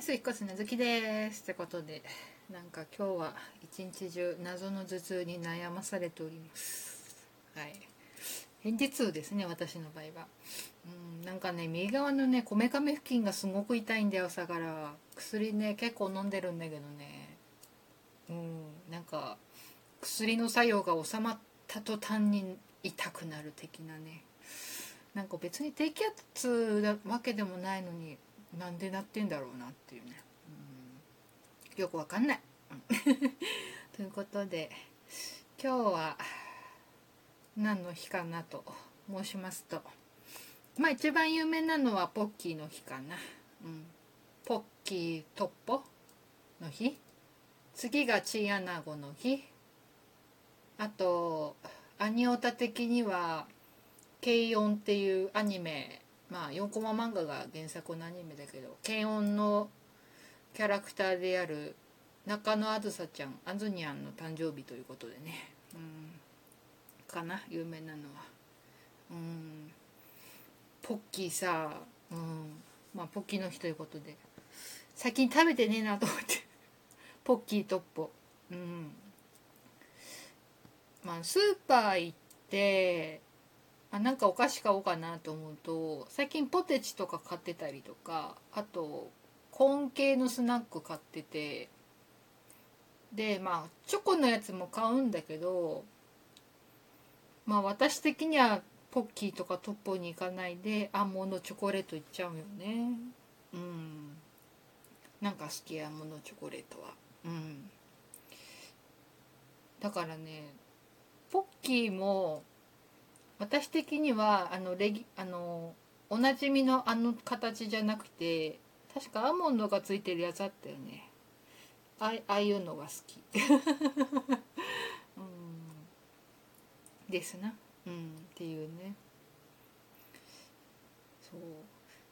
です引っ越すなずきですってことでなんか今日は一日中謎の頭痛に悩まされております。はい。片頭痛ですね私の場合は。うんなんかね右側のねこめかみ付近がすごく痛いんだよ朝から薬ね結構飲んでるんだけどね。うんなんか薬の作用が収まった途端に痛くなる的なね。なんか別に低気圧なわけでもないのになんでなってんだろうなっていうね、うん、よくわかんない。ということで今日は何の日かなと申しますとまあ一番有名なのはポッキーの日かな、うん、ポッキートッポの日。次がチンアナゴの日。あとアニオタ的には「軽音」っていうアニメまあ4コマ漫画が原作のアニメだけど軽音のキャラクターである中野あずさちゃんあずにゃんの誕生日ということでね。うん。かな有名なのは。うん。ポッキーさうん。まあポッキーの日ということで。最近食べてねえなと思って。ポッキートッポ。うん。まあスーパー行ってあなんかお菓子買おうかなと思うと最近ポテチとか買ってたりとかあとコーン系のスナック買っててでまあチョコのやつも買うんだけどまあ私的にはポッキーとかトッポに行かないでアーモンドチョコレート行っちゃうよね。うん。なんか好きアーモンドチョコレートは。うん。だからねポッキーも私的にはあのレギあのおなじみのあの形じゃなくて確かアーモンドがついてるやつあったよね。ああいうのが好き。うん。ですな。うん。っていうね。そう。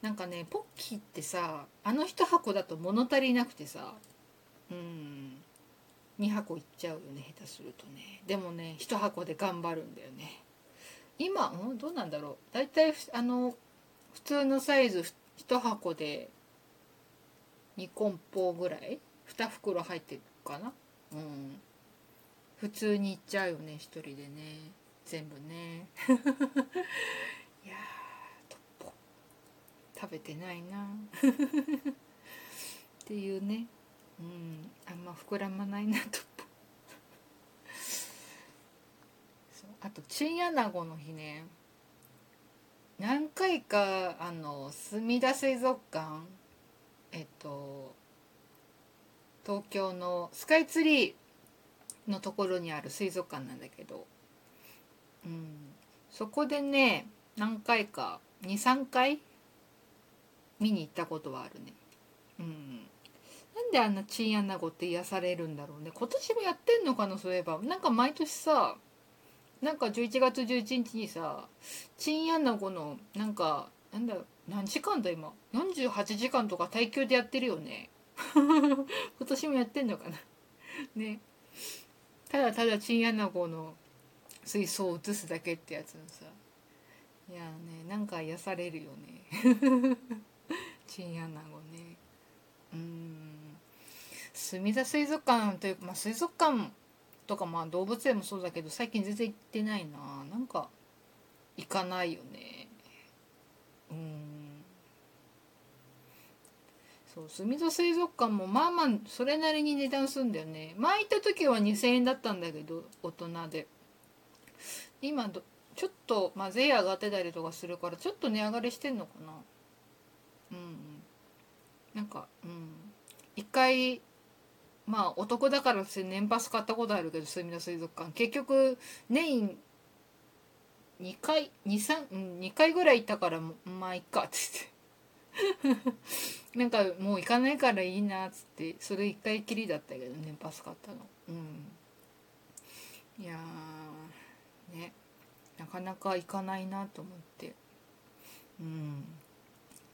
なんかねポッキーってさあの1箱だと物足りなくてさうん。2箱いっちゃうよね下手するとね。でもね1箱で頑張るんだよね。今、うん、どうなんだろう？大体あの普通のサイズ1箱で2梱包ぐらい？2袋入ってるかな？うん。普通にいっちゃうよね一人でね。全部ね。いやトッポ。食べてないな。っていうね。うん。あんま膨らまないなとあとチンアナゴの日ね。何回かあの墨田水族館えっと東京のスカイツリーのところにある水族館なんだけど、うん、そこでね何回か23回見に行ったことはあるね。うん、なんであんなチンアナゴって癒されるんだろうね。今年もやってんのかなそういえば。なんか毎年さなんか11月11日にさチンアナゴのなんかなんだ何時間だ今？48時間とか耐久でやってるよね。今年もやってんのかな？ね。ただただチンアナゴの水槽を映すだけってやつのさ。いやねなんか癒されるよね。チンアナゴね。うん。墨田水族館というか、まあ、水族館とかまあ動物園もそうだけど最近全然行ってないな。なんか行かないよね。うん。そう墨戸水族館もまあまあそれなりに値段するんだよね。前行った時は2,000円だったんだけど大人で。今どちょっとまあ税上がってたりとかするからちょっと値上がりしてんのかな。うん。なんかうん。一回まあお得だからって年パス買ったことあるけど墨田水族館。結局年2回23、うん、2回ぐらい行ったからまあいっかって言って。なんかもう行かないからいいなっつってそれ1回きりだったけど年パス買ったの。うん。いやね。なかなか行かないなと思って。うん。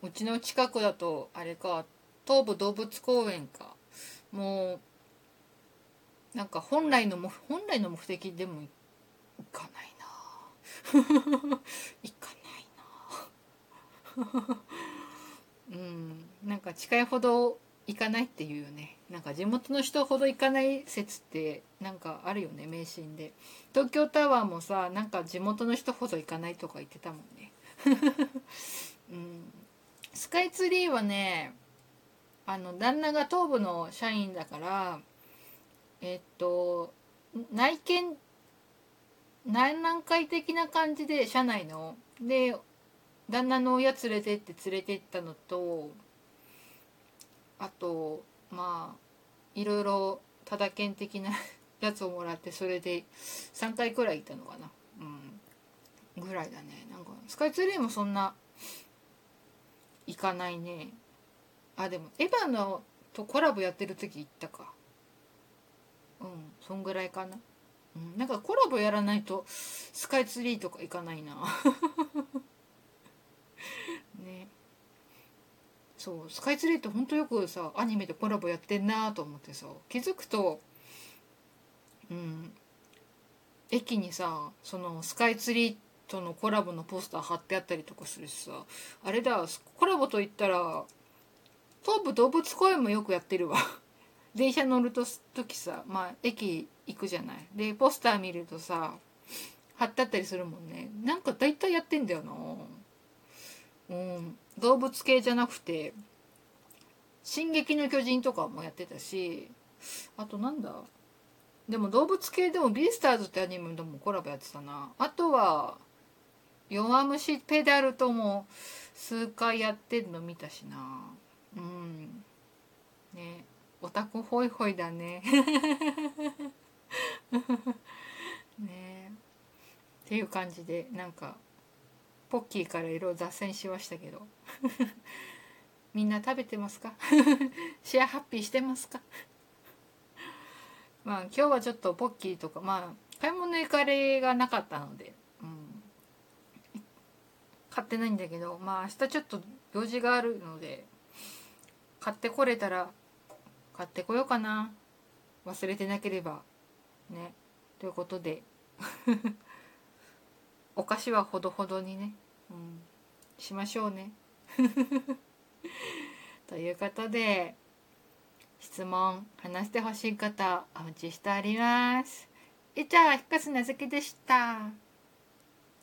うちの近くだとあれか東武動物公園か。もうなんか本来の本来の目的でもいかないな。いかないな。うん。なんか近いほど行かないっていうよね。なんか地元の人ほど行かない説ってなんかあるよね迷信で。東京タワーもさなんか地元の人ほど行かないとか言ってたもんね、うん、スカイツリーはねあの旦那が東部の社員だからえっと内見内覧会的な感じで社内ので旦那の親連れてって連れてったのとあとまあいろいろただ券的な やつをもらってそれで3回くらい行ったのかな。うん。ぐらいだね。なんかスカイツリーもそんな行かないね。あでもエヴァのとコラボやってる時行ったか。うんそんぐらいかな。うんなんかコラボやらないとスカイツリーとか行かないな。ね。そうスカイツリーってほんとよくさアニメでコラボやってんなと思ってさ気づくとうん駅にさそのスカイツリーとのコラボのポスター貼ってあったりとかするしさあれだコラボといったら東武動物公園もよくやってるわ。電車乗ると時さまあ駅行くじゃない。でポスター見るとさ貼ってあったりするもんね。なんか大体やってんだよな。うん。動物系じゃなくて「進撃の巨人」とかもやってたしあとなんだ？でも動物系でも「ビースターズ」ってアニメでもコラボやってたな。あとは「弱虫ペダル」とも数回やってんの見たしな。うん。ね。オタクホイホイだね。ね。っていう感じでなんかポッキーからいろいろ脱線しましたけど。みんな食べてますか？シェアハッピーしてますか？まあ今日はちょっとポッキーとかまあ買い物行かれがなかったので、うん、買ってないんだけどまあ明日ちょっと用事があるので買ってこれたら買ってこようかな忘れてなければねということで お菓子はほどほどにね、うん、しましょうね。ということで質問話してほしい方お待ちしております。以上、ひかすなずきでした。